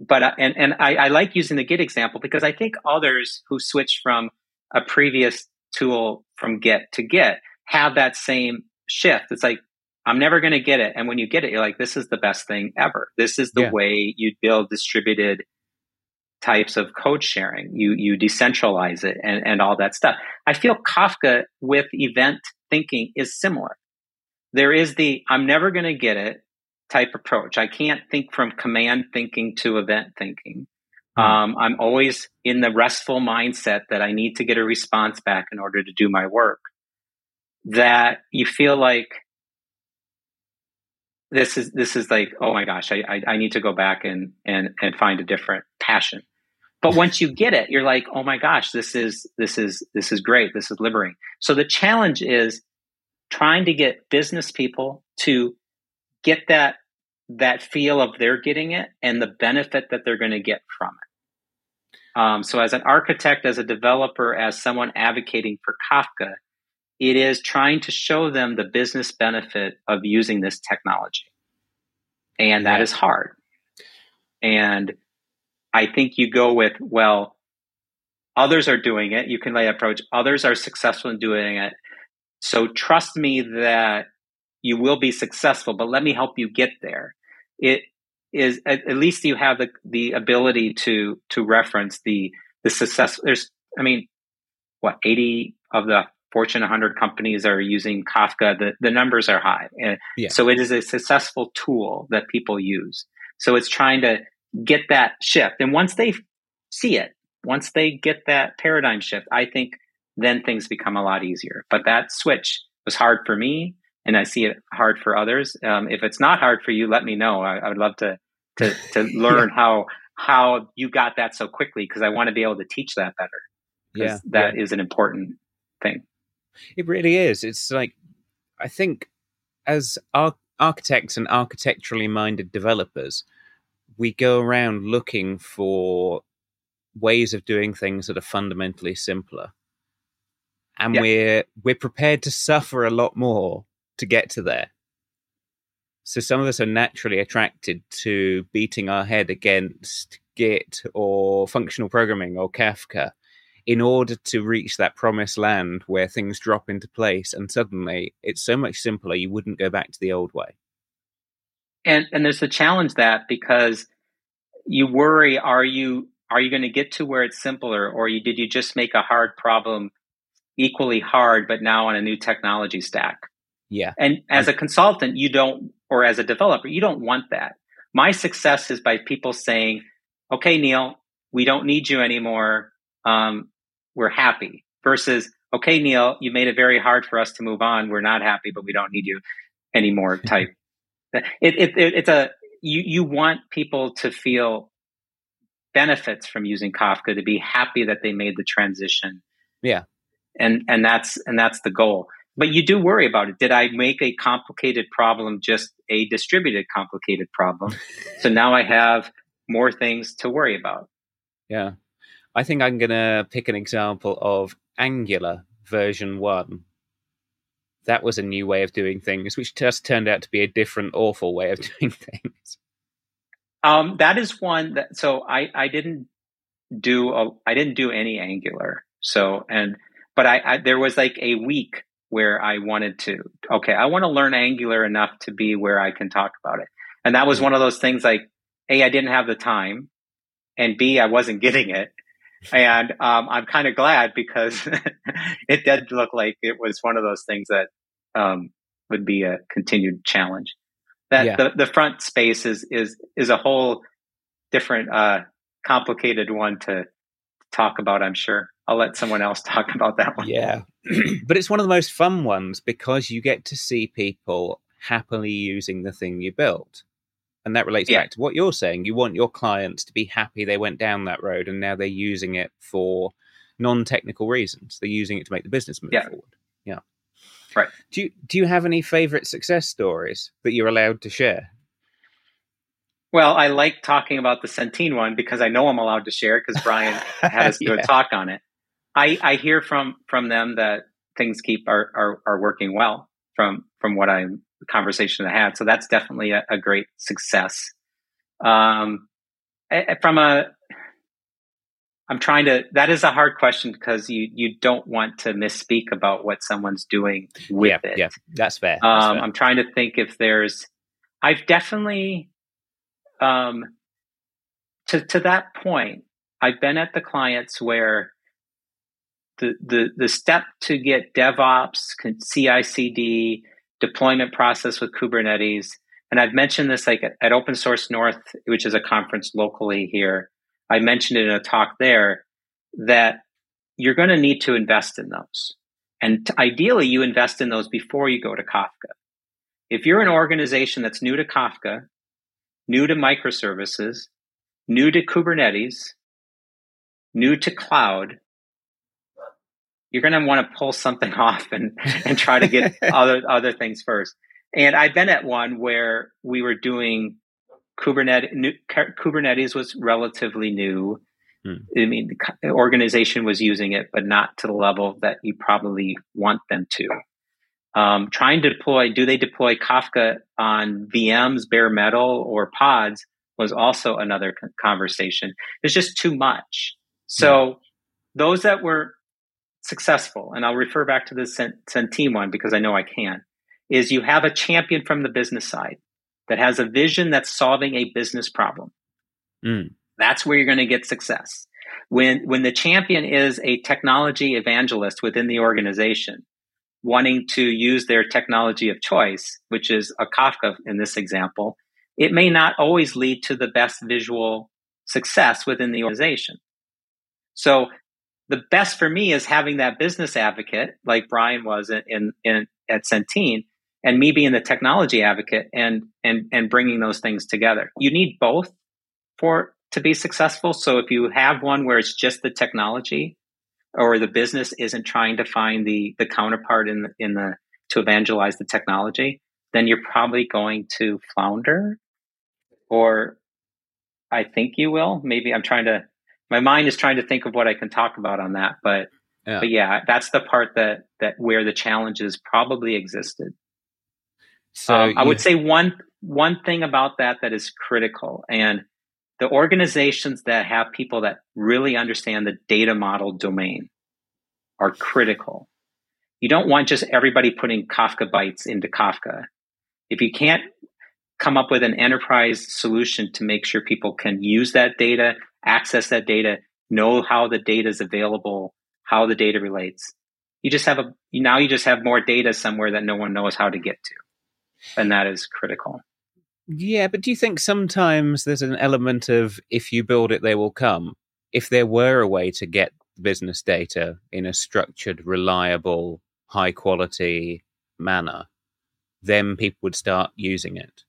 But, uh, and, and I, I like using the Git example because I think others who switch from a previous tool from Git to Git have that same shift. It's like, I'm never going to get it. And when you get it, you're like, this is the best thing ever. This is the yeah. way you build distributed types of code sharing. You you decentralize it and, and all that stuff. I feel Kafka with event thinking is similar. There is the I'm never going to get it type approach. I can't think from command thinking to event thinking. Hmm. Um, I'm always in the restful mindset that I need to get a response back in order to do my work. That you feel like this is this is like oh my gosh I, I, I need to go back and and and find a different passion but once you get it, you're like, oh my gosh, this is this is this is great. This is liberating. So the challenge is trying to get business people to get that that feel of they're getting it and the benefit that they're going to get from it. Um, so as an architect, as a developer, as someone advocating for Kafka, it is trying to show them the business benefit of using this technology. And that yeah. is hard. And I think you go with, well, others are doing it. You can lay approach. Others are successful in doing it. So trust me that you will be successful, but let me help you get there. It is at, at least you have the, the ability to to reference the the success. There's, I mean, what 80 of the Fortune 100 companies are using Kafka. The, the numbers are high. And yeah. so it is a successful tool that people use. So it's trying to get that shift. And once they see it, once they get that paradigm shift, I think then things become a lot easier. But that switch was hard for me, and I see it hard for others. Um, if it's not hard for you, let me know. I, I would love to to to <laughs> learn yeah. how how you got that so quickly because I want to be able to teach that better. Yeah, that yeah. is an important thing. It really is. It's like I think as ar- architects and architecturally minded developers, we go around looking for ways of doing things that are fundamentally simpler. And we're we're prepared to suffer a lot more to get to there. So some of us are naturally attracted to beating our head against Git or functional programming or Kafka in order to reach that promised land where things drop into place and suddenly it's so much simpler you wouldn't go back to the old way. And and there's a challenge that because you worry are you are you going to get to where it's simpler or you, did you just make a hard problem equally hard but now on a new technology stack? Yeah. And as a consultant, you don't or as a developer, you don't want that. My success is by people saying, "Okay, Neil, we don't need you anymore. Um, we're happy." Versus, "Okay, Neil, you made it very hard for us to move on. We're not happy, but we don't need you anymore." Type. It, it, it, it's a you you want people to feel benefits from using Kafka to be happy that they made the transition. Yeah. And and that's and that's the goal. But you do worry about it. Did I make a complicated problem just a distributed complicated problem? <laughs> so now I have more things to worry about. Yeah. I think I'm going to pick an example of Angular version 1 that was a new way of doing things, which just turned out to be a different, awful way of <laughs> doing things. Um, that is one that so I I didn't do a, I didn't do any Angular. So and but I, I there was like a week where I wanted to okay I want to learn Angular enough to be where I can talk about it, and that was one of those things like a I didn't have the time, and b I wasn't <laughs> getting it, and um, I'm kind of glad because <laughs> it did look like it was one of those things that um, would be a continued challenge. That yeah. the, the front space is is is a whole different uh, complicated one to talk about i'm sure. I'll let someone else <laughs> talk about that one. Yeah. <clears throat> But it's one of the most fun ones because you get to see people happily using the thing you built and that relates yeah. back to what you're saying you want your clients to be happy they went down that road and now they're using it for non-technical reasons they're using it to make the business move yeah. forward yeah Right. Do you do you have any favorite success stories that you're allowed to share? Well, I like talking about the Centene one because I know I'm allowed to share because Brian <laughs> had us do yeah. a talk on it. I, I hear from from them that things keep are, are, are working well from from what I the conversation I had. So that's definitely a, a great success. Um, from a I'm trying to. That is a hard question because you you don't want to misspeak about what someone's doing with yeah, it. Yeah, that's fair. Um, fair. I'm trying to think if there's. I've definitely, um, to to that point, I've been at the clients where the the the step to get DevOps, CI/CD deployment process with Kubernetes, and I've mentioned this like at, Open Source North, which is a conference locally here I mentioned it in a talk there that you're going to need to invest in those. And ideally, you invest in those before you go to Kafka. If you're an organization that's new to Kafka, new to microservices, new to Kubernetes, new to cloud, you're going to want to pull something <laughs> off and, and try to get <laughs> other, other things first. And I've been at one where we were doing Kubernetes, new, Kubernetes was relatively new. Hmm. I mean, the organization was using it, but not to the level that you probably want them to. Um, trying to deploy, do they deploy Kafka on VMs, bare metal, or pods was also another conversation. There's just too much. So yeah. those that were successful, and I'll refer back to the Centene one because I know I can, is you have a champion from the business side that has a vision that's solving a business problem. Mm. That's where you're going to get success. When when the champion is a technology evangelist within the organization, wanting to use their technology of choice, which is a Kafka in this example, it may not always lead to the best visual success within the organization. So the best for me is having that business advocate like Brian was in, in, in at Centene and me being the technology advocate and and and bringing those things together. You need both for to be successful. So if you have one where it's just the technology or the business isn't trying to find the the counterpart in the, in the to evangelize the technology, then you're probably going to flounder or I think you will. Maybe I'm trying to my mind is trying to think of what I can talk about on that, but yeah. but yeah, that's the part that that where the challenges probably existed. So um, I would say one one thing about that that is critical, and the organizations that have people that really understand the data model domain are critical. You don't want just everybody putting Kafka bytes into Kafka. If you can't come up with an enterprise solution to make sure people can use that data, access that data, know how the data is available, how the data relates. You just have a now you just have more data somewhere that no one knows how to get to and that is critical. Yeah, but do you think sometimes there's an element of if you build it, they will come? If there were a way to get business data in a structured, reliable, high quality manner, then people would start using it.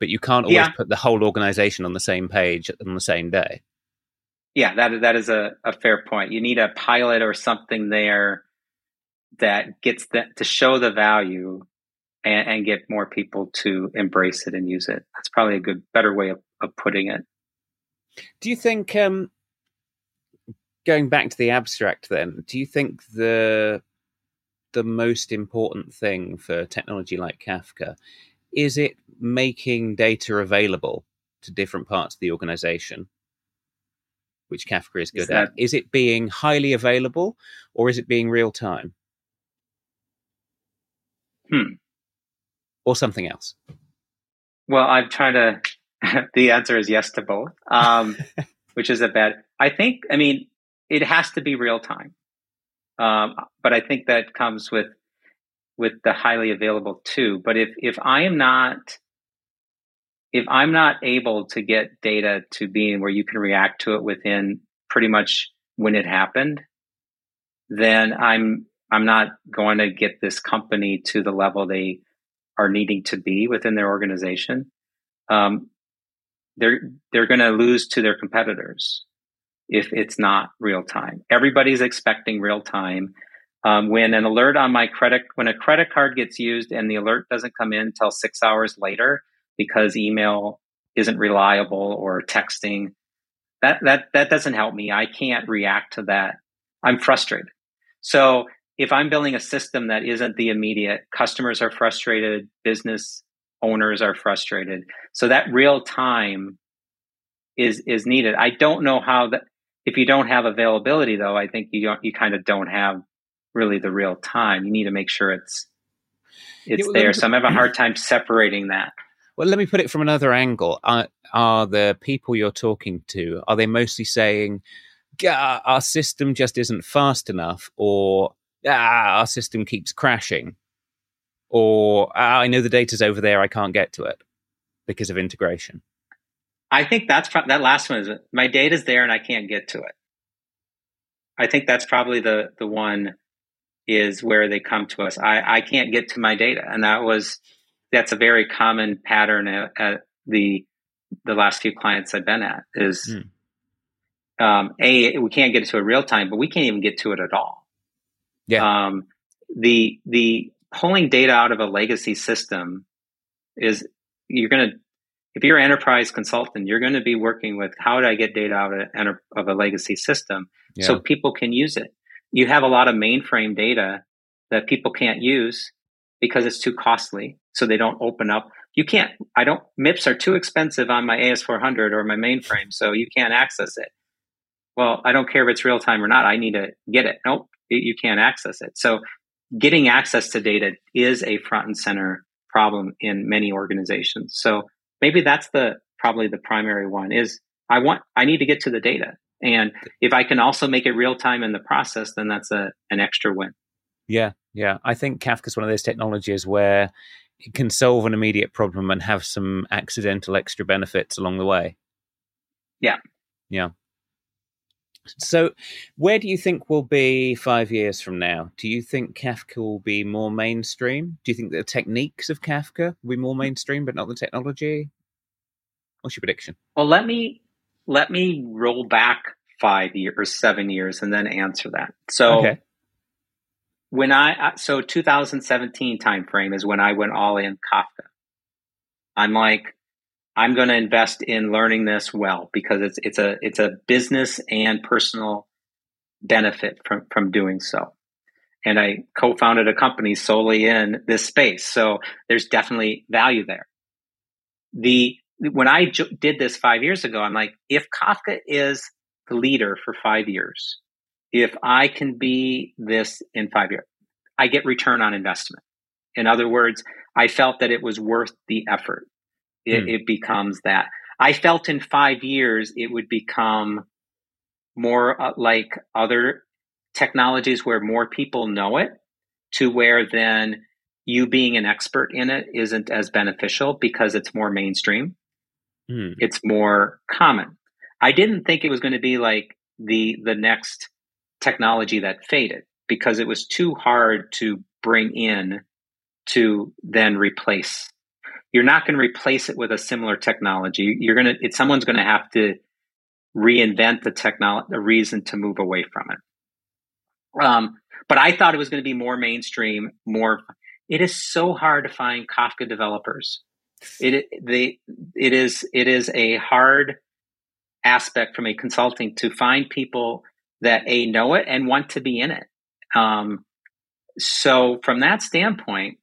But you can't always yeah. put the whole organization on the same page on the same day. Yeah, that that is a, a fair point. You need a pilot or something there that gets that to show the value and, and, get more people to embrace it and use it. That's probably a good, better way of, of putting it. Do you think, um, going back to the abstract, then, do you think the the most important thing for technology like Kafka is it making data available to different parts of the organization? Which Kafka is good is that, at. Is it being highly available or is it being real time? Hmm or something else? Well, I'm trying to. <laughs> the answer is yes to both, um, <laughs> which is a bad. I think. I mean, it has to be real time, um, but I think that comes with with the highly available too. But if if I am not if I'm not able to get data to being where you can react to it within pretty much when it happened, then I'm I'm not going to get this company to the level they are needing to be within their organization, um, they're they're going to lose to their competitors if it's not real time. Everybody's expecting real time. Um, when an alert on my credit, when a credit card gets used and the alert doesn't come in until six hours later because email isn't reliable or texting, that that that doesn't help me. I can't react to that. I'm frustrated. So if I'm building a system that isn't the immediate, customers are frustrated, business owners are frustrated. So that real time is is needed. I don't know how that if you don't have availability though, I think you you kind of don't have really the real time. You need to make sure it's it's yeah, well, there. So I'm having a hard time separating that. Well, let me put it from another angle. Are, are the people you're talking to are they mostly saying our system just isn't fast enough, or ah, our system keeps crashing, or ah, I know the data's over there, I can't get to it because of integration. I think that's pro- that last one is my data's there and I can't get to it. I think that's probably the the one is where they come to us. I, I can't get to my data, and that was that's a very common pattern at, at the the last few clients I've been at is mm. um, a we can't get to it real time, but we can't even get to it at all. Yeah. Um, the the pulling data out of a legacy system is you're going to if you're an enterprise consultant, you're going to be working with how do I get data out of a, of a legacy system yeah. so people can use it. You have a lot of mainframe data that people can't use because it's too costly, so they don't open up. You can't. I don't. MIPS are too expensive on my AS400 or my mainframe, so you can't access it. Well, I don't care if it's real time or not. I need to get it. Nope you can't access it. So getting access to data is a front and center problem in many organizations. So maybe that's the probably the primary one is I want I need to get to the data. And if I can also make it real time in the process, then that's a an extra win. Yeah, yeah. I think Kafka is one of those technologies where it can solve an immediate problem and have some accidental extra benefits along the way. Yeah. Yeah. So, where do you think we'll be five years from now? Do you think Kafka will be more mainstream? Do you think the techniques of Kafka will be more mainstream, but not the technology? What's your prediction? Well, let me let me roll back five years or seven years and then answer that. So, okay. when I so 2017 timeframe is when I went all in Kafka. I'm like, I'm going to invest in learning this well because it's it's a it's a business and personal benefit from from doing so. And I co-founded a company solely in this space, so there's definitely value there. The when I j- did this five years ago, I'm like, if Kafka is the leader for five years, if I can be this in five years, I get return on investment. In other words, I felt that it was worth the effort it, mm. it becomes that. I felt in five years it would become more uh, like other technologies where more people know it to where then you being an expert in it isn't as beneficial because it's more mainstream. Mm. It's more common. I didn't think it was going to be like the the next technology that faded because it was too hard to bring in to then replace you're not going to replace it with a similar technology. You're going to, someone's going to have to reinvent the technology, the reason to move away from it. Um, but I thought it was going to be more mainstream, more. It is so hard to find Kafka developers. It they it is it is a hard aspect from a consulting to find people that a know it and want to be in it. Um, so from that standpoint,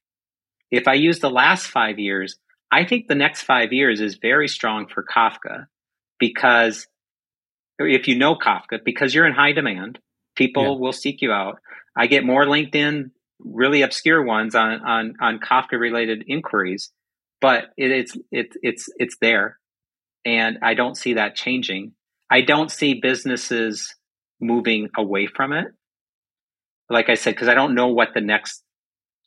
if I use the last five years, I think the next five years is very strong for Kafka because if you know Kafka, because you're in high demand, people yeah. will seek you out. I get more LinkedIn, really obscure ones on on on Kafka related inquiries, but it, it's it's it's it's there, and I don't see that changing. I don't see businesses moving away from it. Like I said, because I don't know what the next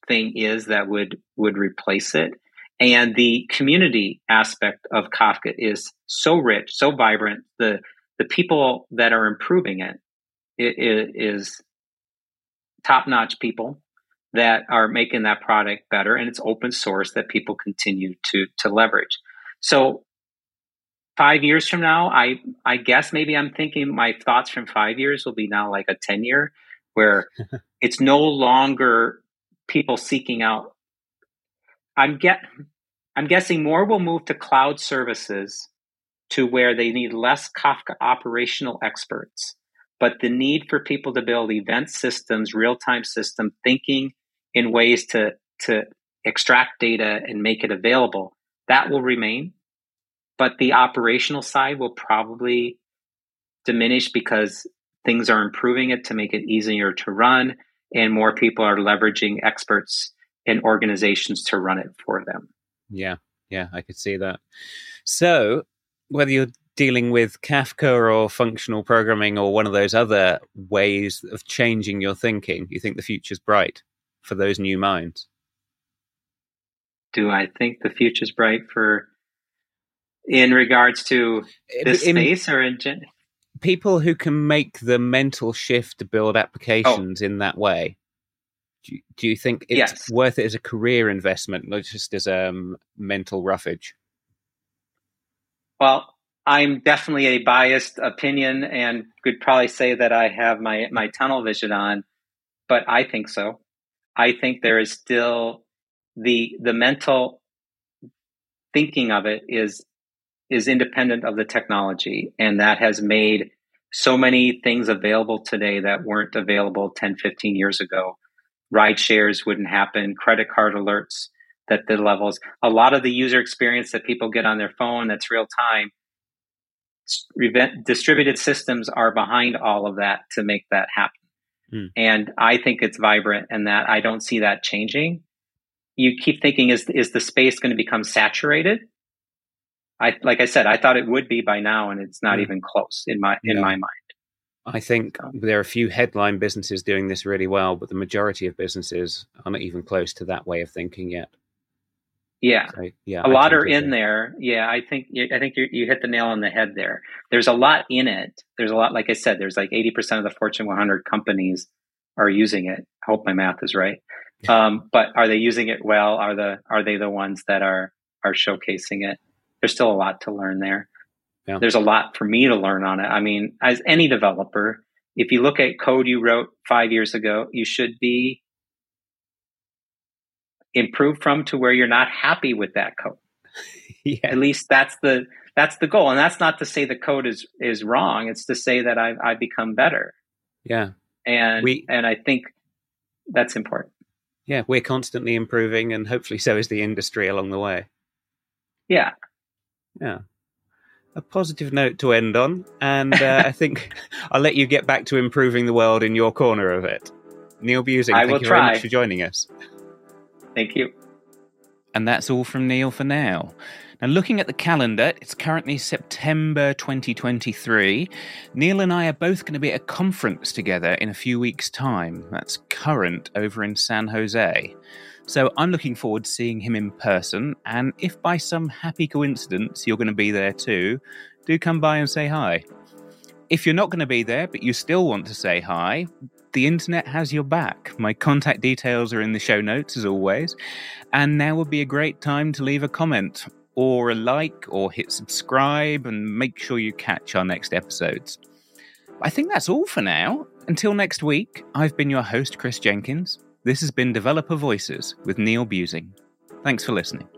thing is that would would replace it. And the community aspect of Kafka is so rich, so vibrant. The the people that are improving it, it, it is top notch people that are making that product better, and it's open source that people continue to to leverage. So five years from now, I I guess maybe I'm thinking my thoughts from five years will be now like a ten year, where <laughs> it's no longer people seeking out. I'm get I'm guessing more will move to cloud services to where they need less Kafka operational experts, but the need for people to build event systems, real-time system thinking in ways to to extract data and make it available, that will remain. But the operational side will probably diminish because things are improving it to make it easier to run and more people are leveraging experts and organizations to run it for them. Yeah, yeah, I could see that. So, whether you're dealing with Kafka or functional programming or one of those other ways of changing your thinking, you think the future's bright for those new minds? Do I think the future's bright for in regards to this in, space or in gen- people who can make the mental shift to build applications oh. in that way do you, do you think it's yes. worth it as a career investment not just as a um, mental roughage well i'm definitely a biased opinion and could probably say that i have my my tunnel vision on but i think so i think there is still the the mental thinking of it is is independent of the technology. And that has made so many things available today that weren't available 10, 15 years ago. Ride shares wouldn't happen, credit card alerts that the levels, a lot of the user experience that people get on their phone that's real time. Distributed systems are behind all of that to make that happen. Mm. And I think it's vibrant and that I don't see that changing. You keep thinking, is, is the space going to become saturated? I like I said, I thought it would be by now, and it's not even close in my in my mind. I think there are a few headline businesses doing this really well, but the majority of businesses are not even close to that way of thinking yet. Yeah, so, yeah. A I lot are in there. Yeah, I think I think you hit the nail on the head there. There's a lot in it. There's a lot, like I said, there's like 80% of the Fortune 100 companies are using it. I hope my math is right. <laughs> Um, but are they using it well? Are the are they the ones that are are showcasing it? There's still a lot to learn there. Yeah. There's a lot for me to learn on it. I mean, as any developer, if you look at code you wrote five years ago, you should be improved from to where you're not happy with that code. <laughs> yeah. At least that's the that's the goal, and that's not to say the code is is wrong. It's to say that I've I've become better. Yeah, and we and I think that's important. Yeah, we're constantly improving, and hopefully, so is the industry along the way. Yeah, yeah a positive note to end on, and uh, <laughs> I think I'll let you get back to improving the world in your corner of it. Neil Buesing, I thank you try. very much for joining us. Thank you. And that's all from Neil for now. Now, looking at the calendar, it's currently September 2023. Neil and I are both going to be at a conference together in a few weeks' time. That's current over in San Jose. So I'm looking forward to seeing him in person. And if by some happy coincidence you're going to be there too, do come by and say hi. If you're not going to be there, but you still want to say hi, the internet has your back. My contact details are in the show notes as always. And now would be a great time to leave a comment or a like or hit subscribe and make sure you catch our next episodes. I think that's all for now. Until next week, I've been your host, Kris Jenkins. This has been Developer Voices with Neil Buesing. Thanks for listening.